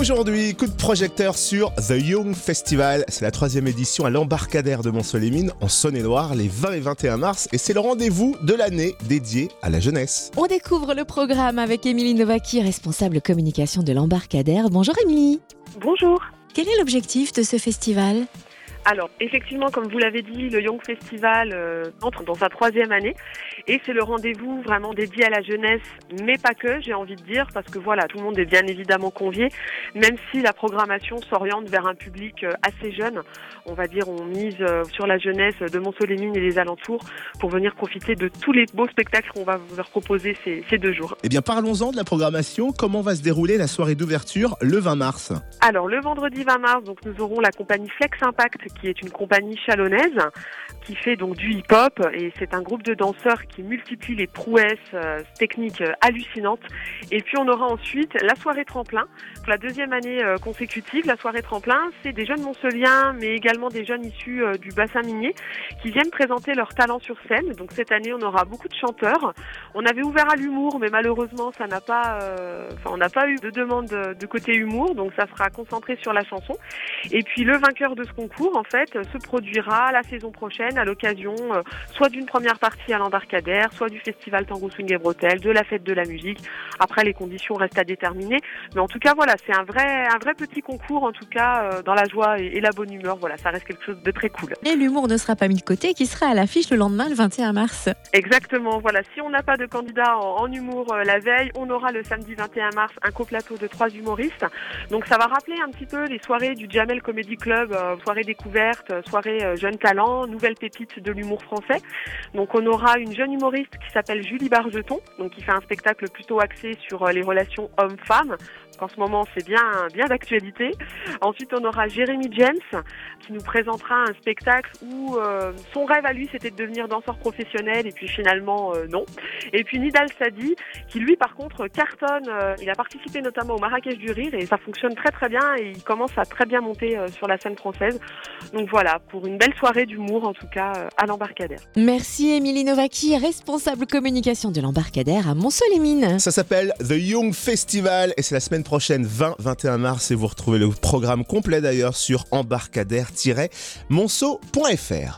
Aujourd'hui, coup de projecteur sur The Young Festival. C'est la troisième édition à l'embarcadère de Mont-Solémine en Saône-et-Loire les 20 et 21 mars et c'est le rendez-vous de l'année dédié à la jeunesse. On découvre le programme avec Émilie Novaki, responsable communication de l'embarcadère. Bonjour Émilie. Bonjour. Quel est l'objectif de ce festival? Alors, effectivement, comme vous l'avez dit, le Young Festival euh, entre dans sa troisième année et c'est le rendez-vous vraiment dédié à la jeunesse, mais pas que, j'ai envie de dire, parce que voilà, tout le monde est bien évidemment convié, même si la programmation s'oriente vers un public euh, assez jeune. On va dire, on mise euh, sur la jeunesse de Mont-Solémine et les alentours pour venir profiter de tous les beaux spectacles qu'on va vous leur proposer ces, ces deux jours. Eh bien, parlons-en de la programmation. Comment va se dérouler la soirée d'ouverture le 20 mars? Alors, le vendredi 20 mars, donc nous aurons la compagnie Flex Impact qui est une compagnie chalonnaise qui fait donc du hip-hop et c'est un groupe de danseurs qui multiplie les prouesses euh, techniques euh, hallucinantes. Et puis on aura ensuite la soirée tremplin. Pour la deuxième année euh, consécutive, la soirée tremplin, c'est des jeunes Montceliens, mais également des jeunes issus du bassin minier qui viennent présenter leur talent sur scène. Donc cette année, on aura beaucoup de chanteurs. On avait ouvert à l'humour, mais malheureusement, ça n'a pas, enfin, on n'a pas eu de demande de côté humour, donc ça sera concentré sur la chanson. Et puis le vainqueur de ce concours, en fait, se produira la saison prochaine à l'occasion soit d'une première partie à l'embarcadère, soit du festival Tango Swing et Bretelles, de la fête de la musique. Après, les conditions restent à déterminer. Mais en tout cas, voilà, c'est un vrai, un vrai petit concours, en tout cas, euh, dans la joie et, la bonne humeur. Voilà, ça reste quelque chose de très cool. Et l'humour ne sera pas mis de côté, qui sera à l'affiche le lendemain, le 21 mars. Exactement, voilà. Si on n'a pas de candidat en, humour euh, la veille, on aura le samedi 21 mars un coplateau de trois humoristes. Donc ça va rappeler un petit peu les soirées du Jamel Comedy Club, euh, soirée découverte, soirée jeunes talents, nouvelle pépite de l'humour français. Donc on aura une jeune humoriste qui s'appelle Julie Bargeton, donc qui fait un spectacle plutôt axé sur euh, les relations hommes-femmes. En ce moment, c'est bien, bien d'actualité. Ensuite, on aura Jérémy James qui nous présentera un spectacle où euh, son rêve à lui, c'était de devenir danseur professionnel et puis finalement, euh, non. Et puis Nidal Sadi qui lui, par contre, cartonne. il a participé notamment au Marrakech du Rire et ça fonctionne très très bien et il commence à très bien monter sur la scène française. Donc voilà, pour une belle soirée d'humour en tout cas à l'embarcadère. Merci Émilie Novaki, responsable communication de l'embarcadère à Mont-Solémine. Ça s'appelle The Young Festival et c'est la semaine prochaine 20-21 mars et vous retrouvez le programme complet d'ailleurs sur embarcadère-monceau.fr.